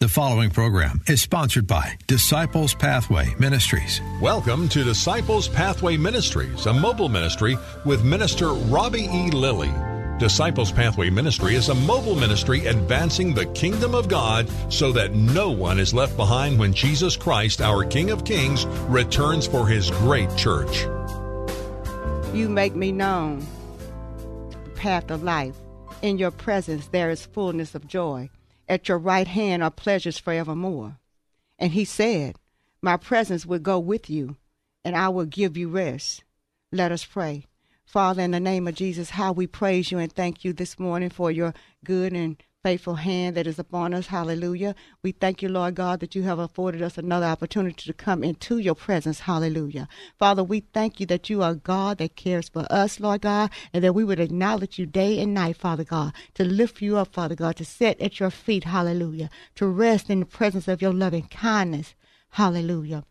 The following program is sponsored by Disciples Pathway Ministries. Welcome to Disciples Pathway Ministries, a mobile ministry with Minister Robbie E. Lilly. Disciples Pathway Ministry is a mobile ministry advancing the kingdom of God so that no one is left behind when Jesus Christ, our King of Kings, returns for his great church. You make me known the path of life. In your presence there is fullness of joy. At your right hand are pleasures forevermore. And he said, My presence will go with you, and I will give you rest. Let us pray. Father, in the name of Jesus, how we praise you and thank you this morning for your good and faithful hand that is upon us. Hallelujah. We thank you, Lord God, that you have afforded us another opportunity to come into your presence. Hallelujah. Father, we thank you that you are God that cares for us, Lord God, and that we would acknowledge you day and night, Father God, to lift you up, Father God, to sit at your feet. Hallelujah. To rest in the presence of your loving kindness. Hallelujah.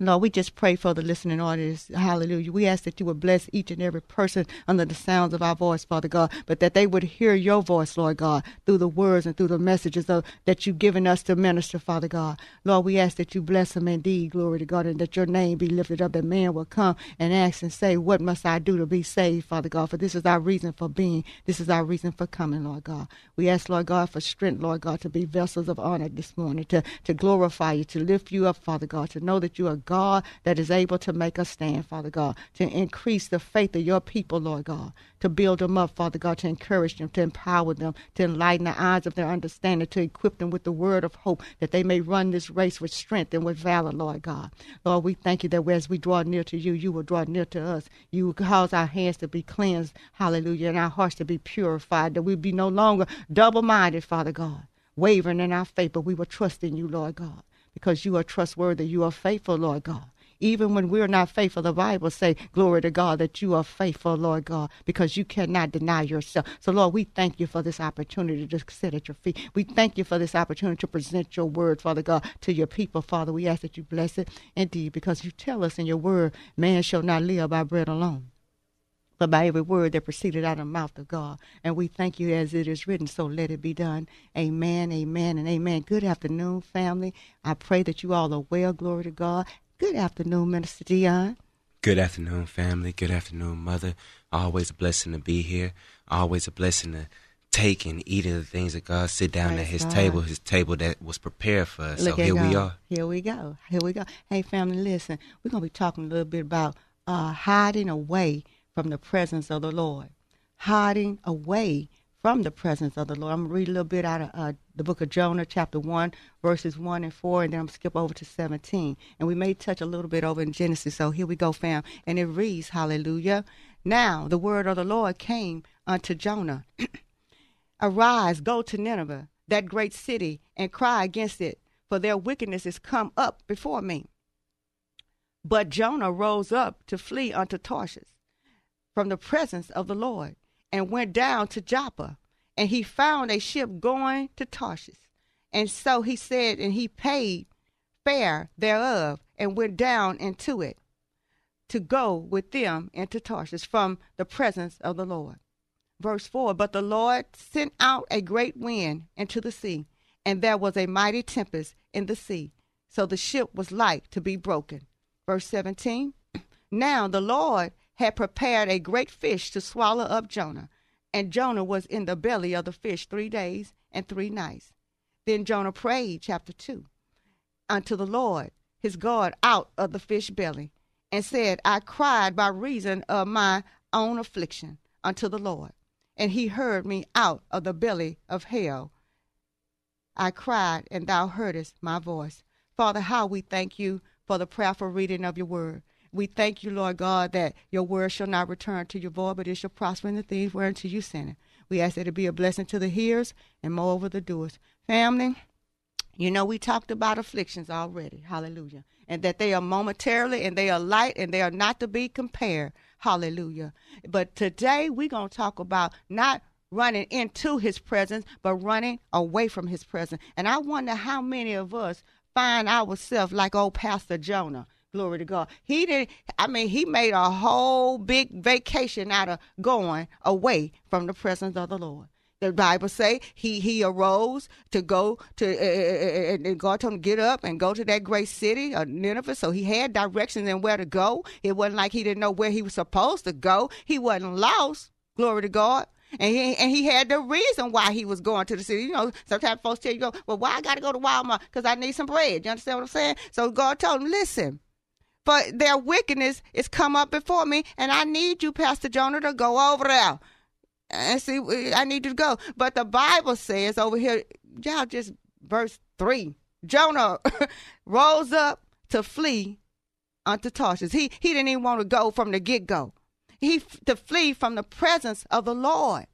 Lord, we just pray for the listening audience. Hallelujah. We ask that you would bless each and every person under the sounds of our voice, Father God, but that they would hear your voice, Lord God, through the words and through the messages of, that you've given us to minister, Father God. Lord, we ask that you bless them indeed, glory to God, and that your name be lifted up, that man will come and ask and say, What must I do to be saved, Father God? For this is our reason for being. This is our reason for coming, Lord God. We ask, Lord God, for strength, Lord God, to be vessels of honor this morning, to, to glorify you, to lift you up, Father God, to know that you are God that is able to make us stand, Father God, to increase the faith of your people, Lord God, to build them up, Father God, to encourage them, to empower them, to enlighten the eyes of their understanding, to equip them with the word of hope, that they may run this race with strength and with valor, Lord God. Lord, we thank you that as we draw near to you, you will draw near to us. You will cause our hands to be cleansed, hallelujah, and our hearts to be purified, that we be no longer double minded, Father God, wavering in our faith, but we will trust in you, Lord God because you are trustworthy. You are faithful, Lord God even when we're not faithful, the Bible say, glory to God, that you are faithful, Lord God, because you cannot deny yourself. So, Lord, we thank you for this opportunity to just sit at your feet. We thank you for this opportunity to present your word, Father God, to your people, Father. We ask that you bless it indeed, because you tell us in your word, man shall not live by bread alone but by every word that proceeded out of the mouth of God. And we thank you as it is written, so let it be done. Amen, amen, and amen. Good afternoon, family. I pray that you all are well. Glory to God. Good afternoon, Minister Dion. Good afternoon, family. Good afternoon, Mother. Always a blessing to be here. Always a blessing to take and eat of the things of God. Sit down Praise at His God. table, His table that was prepared for us. Look so here we are. Here we go. Here we go. Hey, family, listen. We're going to be talking a little bit about uh, hiding away from the presence of the Lord. Hiding away from the presence of the Lord. I'm going to read a little bit out of uh, the book of Jonah, chapter 1, verses 1 and 4, and then I'm to skip over to 17. And we may touch a little bit over in Genesis. So here we go, fam. And it reads, Hallelujah. Now the word of the Lord came unto Jonah. Arise, go to Nineveh, that great city, and cry against it, for their wickedness is come up before me. But Jonah rose up to flee unto Tarshish from the presence of the Lord, and went down to Joppa, and he found a ship going to Tarshish. And so he said, and he paid fare thereof, and went down into it to go with them into Tarshish from the presence of the Lord. Verse 4 But the Lord sent out a great wind into the sea, and there was a mighty tempest in the sea, so the ship was like to be broken. Verse 17 Now the Lord had prepared a great fish to swallow up Jonah, and Jonah was in the belly of the fish three days and three nights. Then Jonah prayed, chapter 2, unto the Lord his God out of the fish belly, and said, I cried by reason of my own affliction unto the Lord, and he heard me out of the belly of hell. I cried, and thou heardest my voice. Father, how we thank you for the prayerful reading of your word. We thank you, Lord God, that your word shall not return to your void, but it shall prosper in the things whereunto you send it. We ask that it be a blessing to the hearers and moreover the doers. Family, You know, we talked about afflictions already. Hallelujah. And that they are momentarily and they are light and they are not to be compared. Hallelujah. But today we're going to talk about not running into his presence, but running away from his presence. And I wonder how many of us find ourselves like old Pastor Jonah. Glory to God. He didn't. I mean, he made a whole big vacation out of going away from the presence of the Lord. The Bible say he he arose to go to uh, and God told him to get up and go to that great city of Nineveh. So he had directions and where to go. It wasn't like he didn't know where he was supposed to go. He wasn't lost. Glory to God. And he and he had the reason why he was going to the city. You know, sometimes folks tell you, well, why I got to go to Walmart? Because I need some bread." You understand what I'm saying? So God told him, "Listen, but their wickedness is come up before me, and I need you, Pastor Jonah, to go over there and see. I need you to go." But the Bible says over here, y'all just verse three. Jonah rose up to flee unto Tarshish. He he didn't even want to go from the get go he to flee from the presence of the Lord.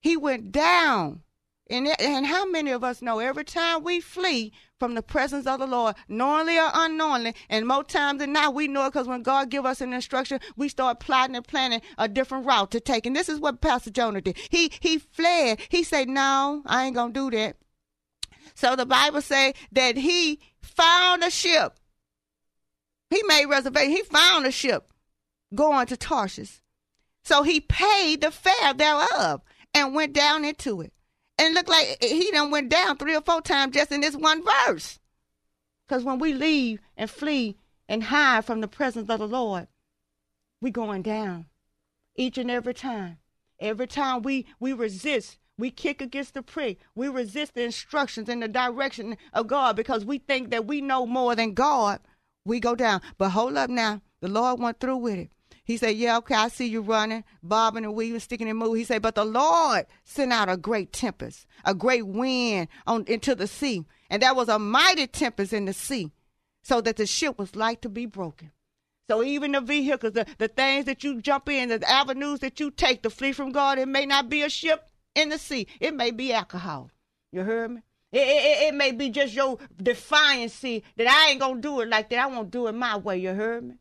He went down. And, and how many of us know every time we flee from the presence of the Lord, knowingly or unknowingly, and more times than not, we know it because when God give us an instruction, we start plotting and planning a different route to take. And this is what Pastor Jonah did. He he fled. He said, "No, I ain't gonna do that." So the Bible say that he found a ship. He made reservation. He found a ship going to Tarshish. So he paid the fare thereof and went down into it. And it looked like he done went down three or four times just in this one verse. Because when we leave and flee and hide from the presence of the Lord, we going down each and every time. Every time we, we resist, we kick against the prick, we resist the instructions in the direction of God because we think that we know more than God, we go down. But hold up now. The Lord went through with it. He said, Yeah, okay, I see you running, bobbing and weaving, sticking and moving. He said, But the Lord sent out a great tempest, a great wind on into the sea. And there was a mighty tempest in the sea, so that the ship was like to be broken. So even the vehicles, the, the things that you jump in, the avenues that you take to flee from God, it may not be a ship in the sea. It may be alcohol. You heard me? It, it, it may be just your defiancy that I ain't gonna do it like that. I won't do it my way. You heard me?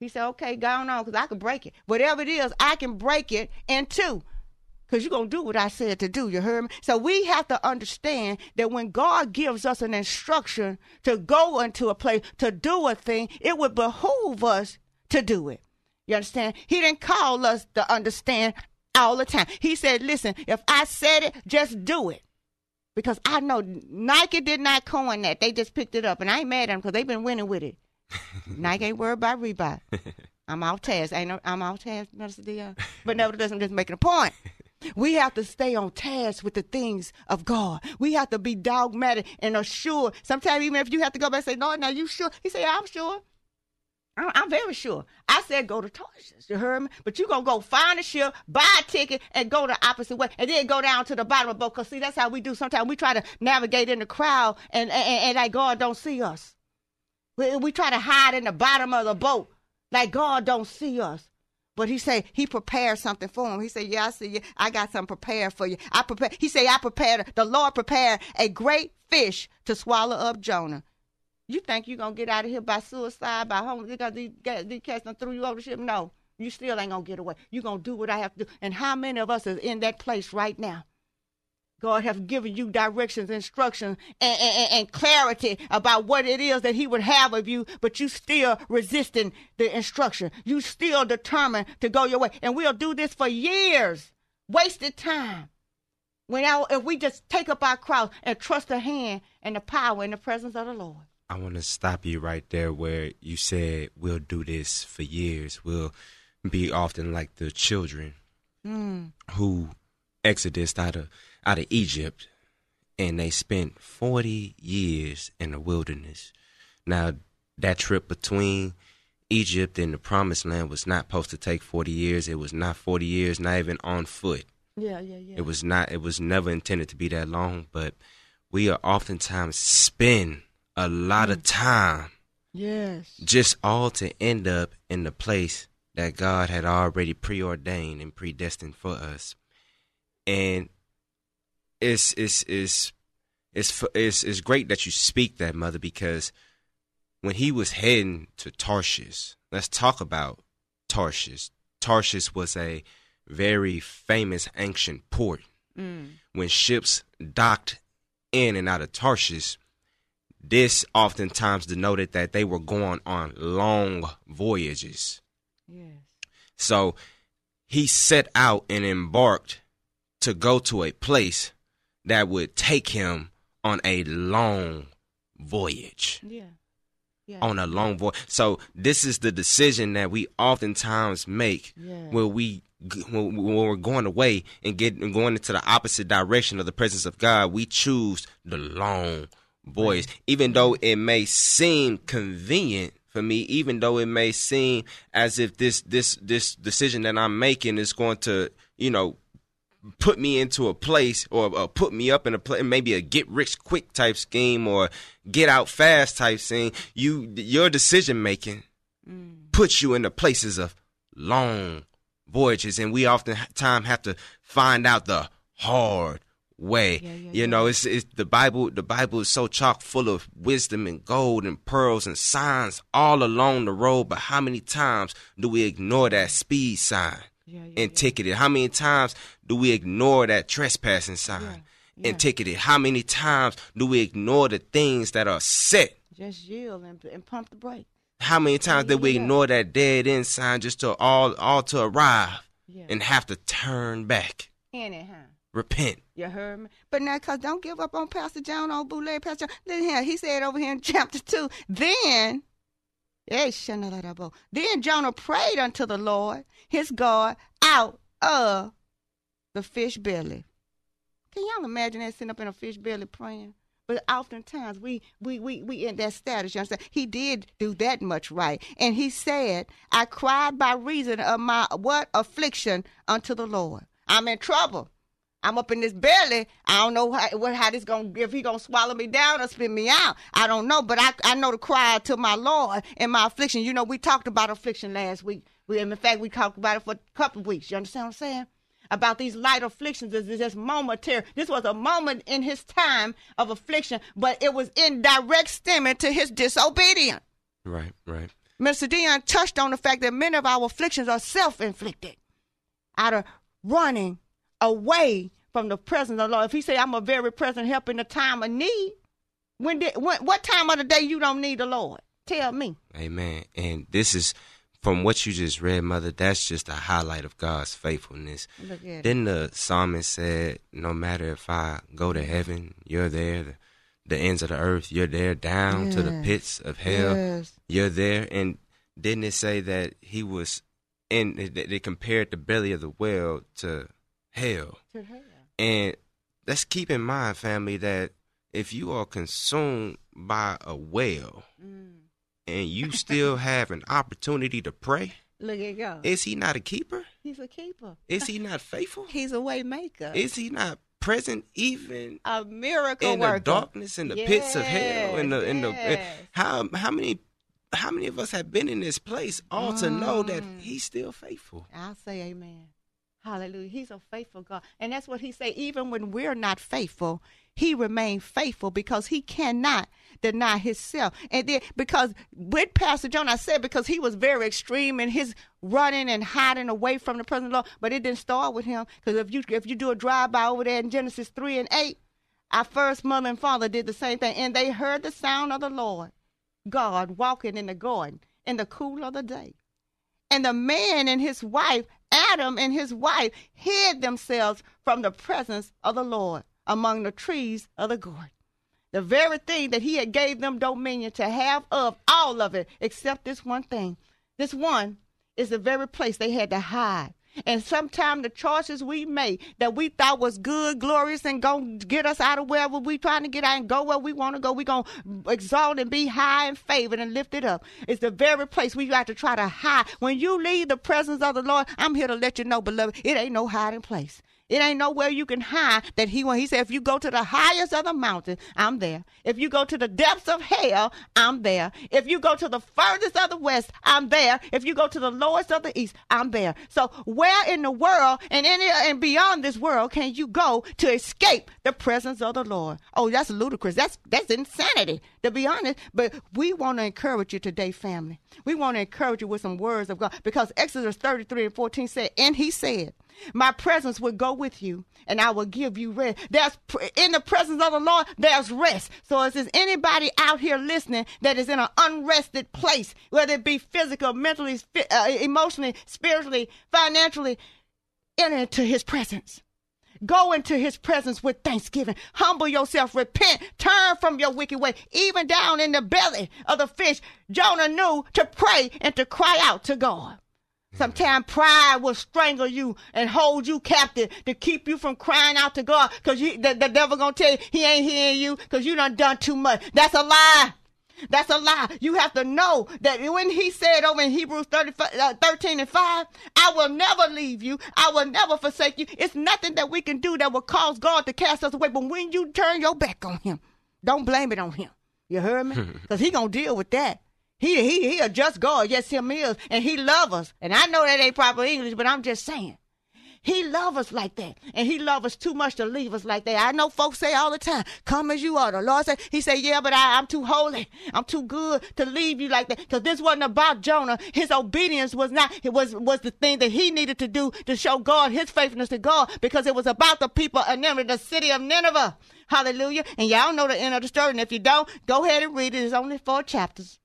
He said, okay, go on, because I can break it. Whatever it is, I can break it in two. Because you're going to do what I said to do. You heard me? So we have to understand that when God gives us an instruction to go into a place, to do a thing, it would behoove us to do it. You understand? He didn't call us to understand all the time. He said, listen, if I said it, just do it. Because I know Nike did not coin that. They just picked it up. And I ain't mad at them because they've been winning with it. Nike ain't worried about Reebok. I'm off task. Ain't no, I'm off task, Minister Dion. But nevertheless, I'm just making a point. We have to stay on task with the things of God. We have to be dogmatic and assured. Sometimes even if you have to go back and say, "No, now you sure?" He say, "I'm sure." I'm very sure. I said go to Tarshish. You heard me? But you're gonna go find a ship, buy a ticket, and go the opposite way, and then go down to the bottom of the boat. Cause see, that's how we do. Sometimes we try to navigate in the crowd, and and, and like God don't see us. We, we try to hide in the bottom of the boat like God don't see us. But he said he prepared something for him. He said, "Yeah, I see you. I got something prepared for you. I prepare." He said, "I prepared. The Lord prepared a great fish to swallow up Jonah." You think you gonna get out of here by suicide, by home because these, these cats done threw you over the ship? No, you still ain't gonna get away. You gonna do what I have to do. And how many of us is in that place right now? God have given you directions, instructions, and, and, and, clarity about what it is that He would have of you, but you still resisting the instruction. You still determined to go your way. And we'll do this for years. Wasted time. When our, if we just take up our cross and trust the hand and the power in the presence of the Lord. I want to stop you right there where you said we'll do this for years. We'll be often like the children mm. who exodus out of out of Egypt, and they spent 40 years in the wilderness. Now, that trip between Egypt and the promised land was not supposed to take 40 years. It was not 40 years, not even on foot. Yeah, yeah, yeah. It was not, it was never intended to be that long, but we are oftentimes spend a lot mm. of time. Yes. Just all to end up in the place that God had already preordained and predestined for us. And it's it's it's it's it's it's great that you speak that, mother, because when he was heading to Tarshish, let's talk about Tarshish. Tarshish was a very famous ancient port. Mm. When ships docked in and out of Tarshish, this oftentimes denoted that they were going on long voyages. Yes. So he set out and embarked to go to a place that would take him on a long voyage. Yeah. Yeah. On a long voyage. So this is the decision that we oftentimes make yeah. where we when, we're going away and get going into the opposite direction of the presence of God, we choose the long voyage, right. even though it may seem convenient for me, even though it may seem as if this this this decision that I'm making is going to, you know, put me into a place or, or put me up in a place, maybe a get rich quick type scheme or get out fast type thing. You your decision making mm. puts you in the places of long voyages, and we often time have to find out the hard way. Yeah, yeah, you know, it's, it's the Bible. The Bible is so chock full of wisdom and gold and pearls and signs all along the road. But how many times do we ignore that speed sign and ticket it? How many times do we ignore that trespassing sign and ticketed? How many times do we ignore the things that are set? Just yield and, and pump the brake. How many times did we ignore that dead end sign just to all all to arrive and have to turn back? Anyhow. Repent. You heard me? But now, cause don't give up on Pastor John on Boulay, Pastor John. Listen here, he said over here in chapter two. Then, then Jonah prayed unto the Lord, his God, out of the fish belly. Can y'all imagine that sitting up in a fish belly praying? But oftentimes we we we we in that status. You understand? He did do that much right, and he said, "I cried by reason of my what affliction unto the Lord. I'm in trouble." I'm up in this belly. I don't know how, what, how this gonna if he gonna swallow me down or spit me out. I don't know, but I I know to cry to my Lord in my affliction. You know, we talked about affliction last week. We in fact we talked about it for a couple of weeks. You understand what I'm saying? About these light afflictions is just momentary. This was a moment in his time of affliction, but it was in direct stemming to his disobedience. Right, right. Mr. Dion touched on the fact that many of our afflictions are self-inflicted out of running away from the presence of the Lord. If he say, I'm a very present help in the time of need, when did when, what time of the day you don't need the Lord? Tell me. Amen. And this is from what you just read, Mother, that's just a highlight of God's faithfulness. Then the psalmist said, No matter if I go to heaven, you're there. The, the ends of the earth, you're there. Down yes. to the pits of hell, yes. you're there. And didn't it say that he was in, they compared the belly of the whale to hell. And let's keep in mind, family, that if you are consumed by a whale mm. and you still have an opportunity to pray, look at God. Is he not a keeper? He's a keeper. Is he not faithful? He's a way maker. Is he not present even a miracle in worker. the darkness in the yes, pits of hell in the in the how how many how many of us have been in this place all mm. to know that mm. he's still faithful? I'll say amen. Hallelujah. He's a faithful God. And that's what he say. Even when we're not faithful, he remained faithful because he cannot deny himself. And then because with Pastor John, I said because he was very extreme in his running and hiding away from the presence of the Lord. But it didn't start with him. Because if you if you do a drive by over there in Genesis three and eight, our first mother and father did the same thing. And they heard the sound of the Lord God walking in the garden in the cool of the day. And the man and his wife Adam and his wife hid themselves from the presence of the Lord among the trees of the garden. The very thing that he had gave them dominion to have of all of it, except this one thing. This one is the very place they had to hide and sometimes the choices we make that we thought was good, glorious, and going to get us out of wherever we trying to get out and go where we want to go, we going to exalt and be high and favored and lifted up. It's the very place we got to try to hide. When you leave the presence of the Lord, I'm here to let you know, beloved, it ain't no hiding place. It ain't nowhere you can hide that he when he said, if you go to the highest of the mountain, I'm there. If you go to the depths of hell, I'm there. If you go to the furthest of the west, I'm there. If you go to the lowest of the east, I'm there. So where in the world and any and beyond this world can you go to escape the presence of the Lord? Oh, that's ludicrous. That's that's insanity, to be honest. But we want to encourage you today, family. We want to encourage you with some words of God because Exodus 33 and 14 said, and he said, my presence will go with you and I will give you rest. There's in the presence of the Lord, there's rest. So if there's anybody out here listening that is in an unrested place, whether it be physical, mentally, uh, emotionally, spiritually, financially, enter into his presence. Go into his presence with thanksgiving. Humble yourself, repent, turn from your wicked way. Even down in the belly of the fish, Jonah knew to pray and to cry out to God. Sometimes pride will strangle you and hold you captive to keep you from crying out to God because the, the devil gonna tell you he ain't hearing you because you done done too much. That's a lie. That's a lie. You have to know that when he said over in Hebrews 30, uh, 13 and 5, I will never leave you. I will never forsake you. It's nothing that we can do that will cause God to cast us away. But when you turn your back on him, don't blame it on him. You heard me? Because he going to deal with that. He, he, he a just God. Yes, him is. And he love us. And I know that ain't proper English, but I'm just saying. He love us like that. And he love us too much to leave us like that. I know folks say all the time, come as you are. The Lord said, he said, yeah, but I, I'm too holy. I'm too good to leave you like that. Because this wasn't about Jonah. His obedience was not, it was, was the thing that he needed to do to show God his faithfulness to God because it was about the people of Nineveh, the city of Nineveh. Hallelujah. And y'all know the end of the story. And if you don't, go ahead and read it. It's only four chapters.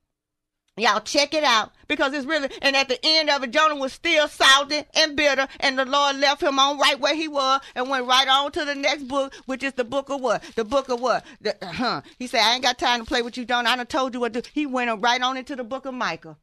Y'all check it out because it's really, and at the end of it, Jonah was still salty and bitter, and the Lord left him on right where he was and went right on to the next book, which is the book of what? The book of what? The, huh. He said, I ain't got time to play with you, Jonah. I done told you what to do. He went right on into the book of Micah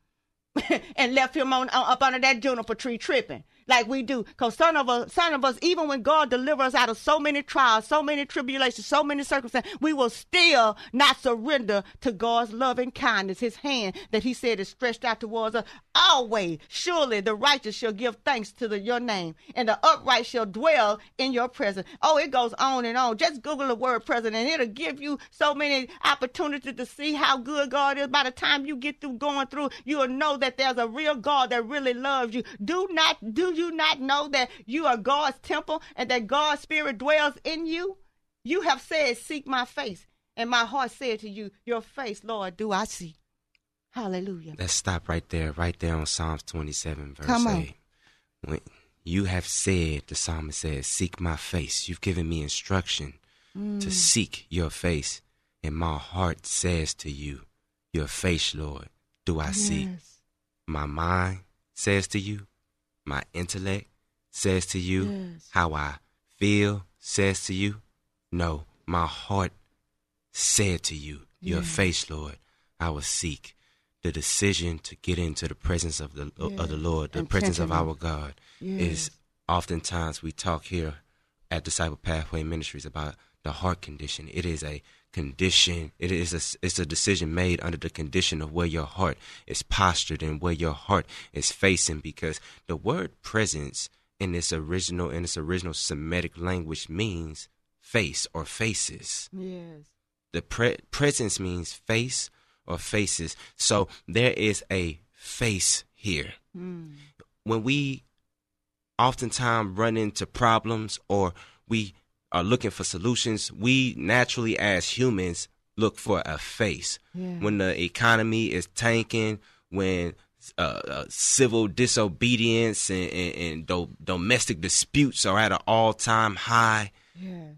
and left him on uh, up under that juniper tree tripping like we do. Because some of us, some of us, even when God delivers us out of so many trials, so many tribulations, so many circumstances, we will still not surrender to God's loving kindness, His hand that He said is stretched out towards us. Always, surely the righteous shall give thanks to the, your name, and the upright shall dwell in your presence. Oh, it goes on and on. Just Google the word present, and it'll give you so many opportunities to see how good God is. By the time you get through going through, you'll know that there's a real God that really loves you. Do not do you not know that you are God's temple and that God's spirit dwells in you? You have said, Seek my face. And my heart said to you, Your face, Lord, do I see. Hallelujah. Let's stop right there, right there on Psalms 27, verse Come on. 8. When you have said, the psalmist says, Seek my face. You've given me instruction Mm. to seek your face. And my heart says to you, Your face, Lord, do I see. My mind says to you, my intellect says to you, Yes. how I feel says to you. No, my heart said to you, Your Yes. face, Lord, I will seek. The decision to get into the presence of the of the Lord, the presence of our God, Yes. is oftentimes we talk here at Disciple Pathway Ministries about the heart condition. It is a condition. It is a, it's a decision made under the condition of where your heart is postured and where your heart is facing. Because the word presence in its original in its original Semitic language means face or faces. Yes. The pre- presence means face or faces. So there is a face here. Hmm. When we oftentimes run into problems or we are looking for solutions, we naturally, as humans, look for a face. Yeah. When the economy is tanking, when uh, uh, civil disobedience and, and, and do- domestic disputes are at an all time high, Yes.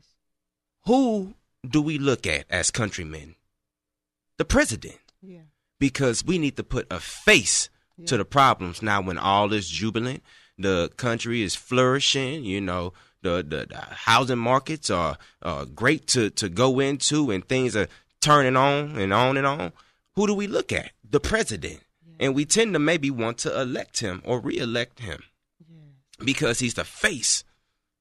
who do we look at as countrymen? The president. Yeah. Because we need to put a face to the problems. Now, when all is jubilant, the country is flourishing, you know, the, the, the housing markets are, are great to, to go into and things are turning on and on and on. Who do we look at? The president. And we tend to maybe want to elect him or re-elect him because he's the face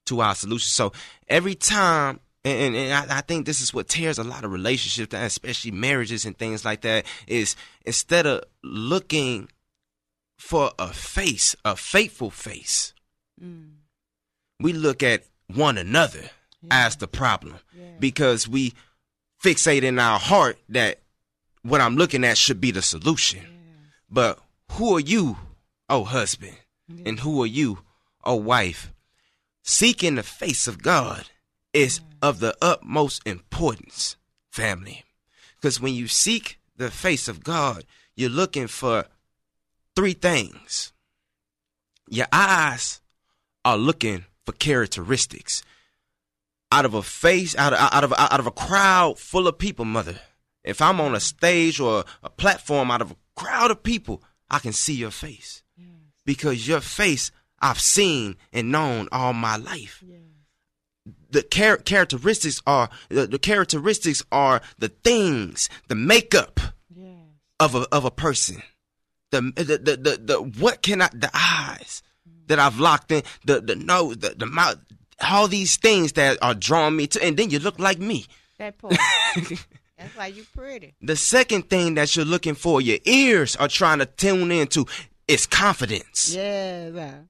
to our solution. So every time, and, and, and I, I think this is what tears a lot of relationships, down, especially marriages and things like that, is instead of looking for a face, a faithful face, mm. We look at one another as the problem because we fixate in our heart that what I'm looking at should be the solution. But who are you, oh husband? And who are you, oh wife? Seeking the face of God is of the utmost importance, family. Because when you seek the face of God, you're looking for three things. Your eyes are looking for characteristics out of a face, out of out of out of a crowd full of people, mother. If I'm on a stage or a platform out of a crowd of people, I can see your face because your face I've seen and known all my life. The char- characteristics are the, the characteristics are the things, the makeup of a of a person. The the the the, the what can I the eyes that I've locked in, the the nose, the, the mouth, all these things that are drawing me to, and then you look like me. That part. That's why you pretty. The second thing that you're looking for, your ears are trying to tune into, is confidence. Yeah.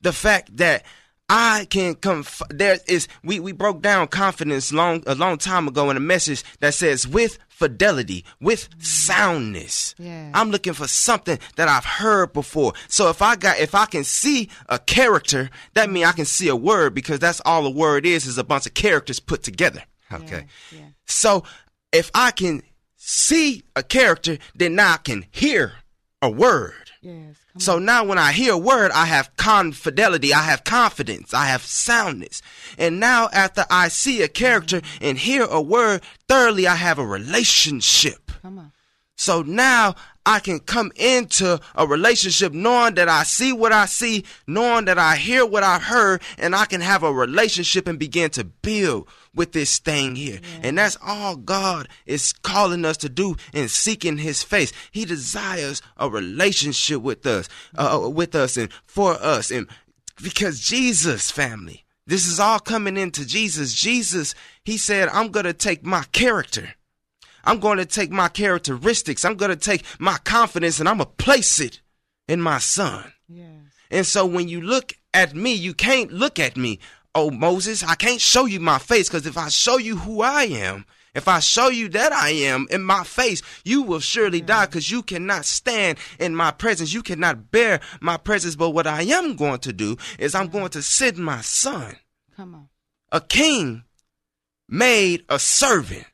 The fact that I can come. There is we we broke down confidence long a long time ago in a message that says with fidelity, with soundness. Yeah. I'm looking for something that I've heard before. So if I got if I can see a character, that means I can see a word because that's all a word is is a bunch of characters put together. Okay. Yeah, yeah. So if I can see a character, then now I can hear a word. Yes. So now when I hear a word, I have confidelity, I have confidence, I have soundness. And now after I see a character and hear a word, thirdly, I have a relationship. So now I can come into a relationship knowing that I see what I see, knowing that I hear what I heard, and I can have a relationship and begin to build with this thing here. And that's all God is calling us to do in seeking his face. He desires a relationship with us, uh, with us and for us. And because Jesus, family, this is all coming into Jesus. Jesus, he said, I'm going to take my character. I'm going to take my characteristics. I'm going to take my confidence and I'm going to place it in my son. Yes. And so when you look at me, you can't look at me, oh Moses. I can't show you my face because if I show you who I am, if I show you that I am in my face, you will surely die mm. because you cannot stand in my presence. You cannot bear my presence. But what I am going to do is I'm going to send my son, Come on. a king made a servant.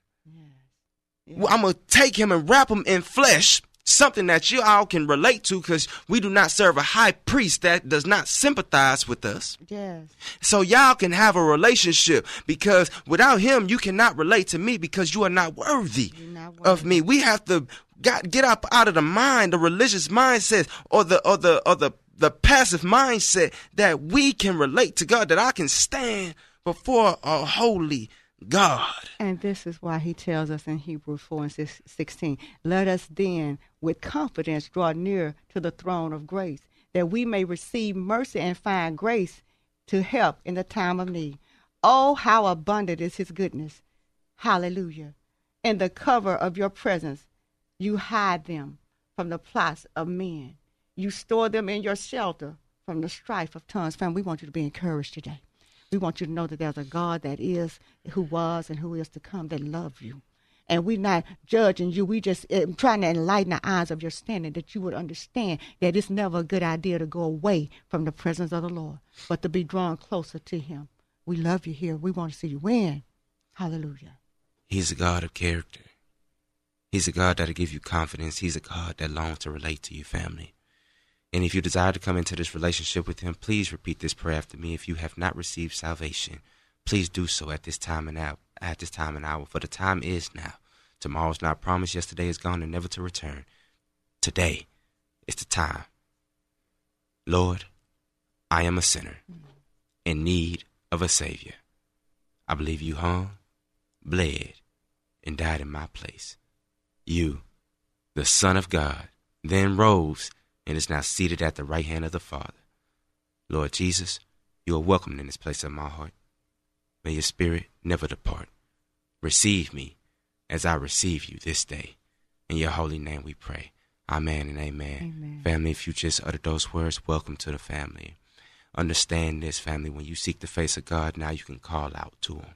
Well, I'm gonna take him and wrap him in flesh, something that you all can relate to, because we do not serve a high priest that does not sympathize with us. Yes. So y'all can have a relationship because without him, you cannot relate to me because you are not worthy not of me. We have to got, get up out of the mind, the religious mindset, or the or the or the the passive mindset that we can relate to God, that I can stand before a holy God. And this is why he tells us in Hebrews 4 and 16, let us then with confidence draw near to the throne of grace, that we may receive mercy and find grace to help in the time of need. Oh, how abundant is his goodness. Hallelujah. In the cover of your presence, you hide them from the plots of men. You store them in your shelter from the strife of tongues. Family, we want you to be encouraged today. We want you to know that there's a God that is, who was, and who is to come that love you. And we're not judging you. We just uh, trying to enlighten the eyes of your standing that you would understand that it's never a good idea to go away from the presence of the Lord, but to be drawn closer to Him. We love you here. We want to see you win. Hallelujah. He's a God of character. He's a God that'll give you confidence. He's a God that longs to relate to your family. And if you desire to come into this relationship with Him, please repeat this prayer after me. If you have not received salvation, please do so at this time and hour. At this time and hour, for the time is now. Tomorrow's not promised. Yesterday is gone and never to return. Today is the time. Lord, I am a sinner in need of a Savior. I believe you hung, bled, and died in my place. You, the Son of God, then rose and is now seated at the right hand of the Father. Lord Jesus, you are welcomed in this place of my heart. May your spirit never depart. Receive me as I receive you this day. In your holy name we pray. Amen and amen. Amen. Family, if you just uttered those words, welcome to the family. understand this, family. When you seek the face of God, now you can call out to Him.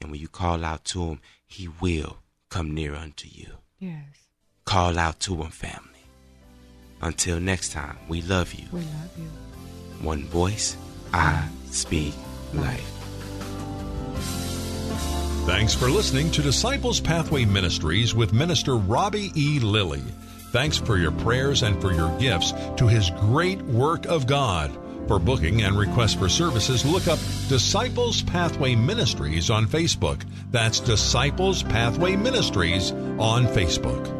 And when you call out to Him, He will come near unto you. Yes. Call out to Him, family. Until next time, we love you. We love you. One voice, I speak life. Thanks for listening to Disciples Pathway Ministries with Minister Robbie E. Lilly. Thanks for your prayers and for your gifts to his great work of God. For booking and requests for services, look up Disciples Pathway Ministries on Facebook. That's Disciples Pathway Ministries on Facebook.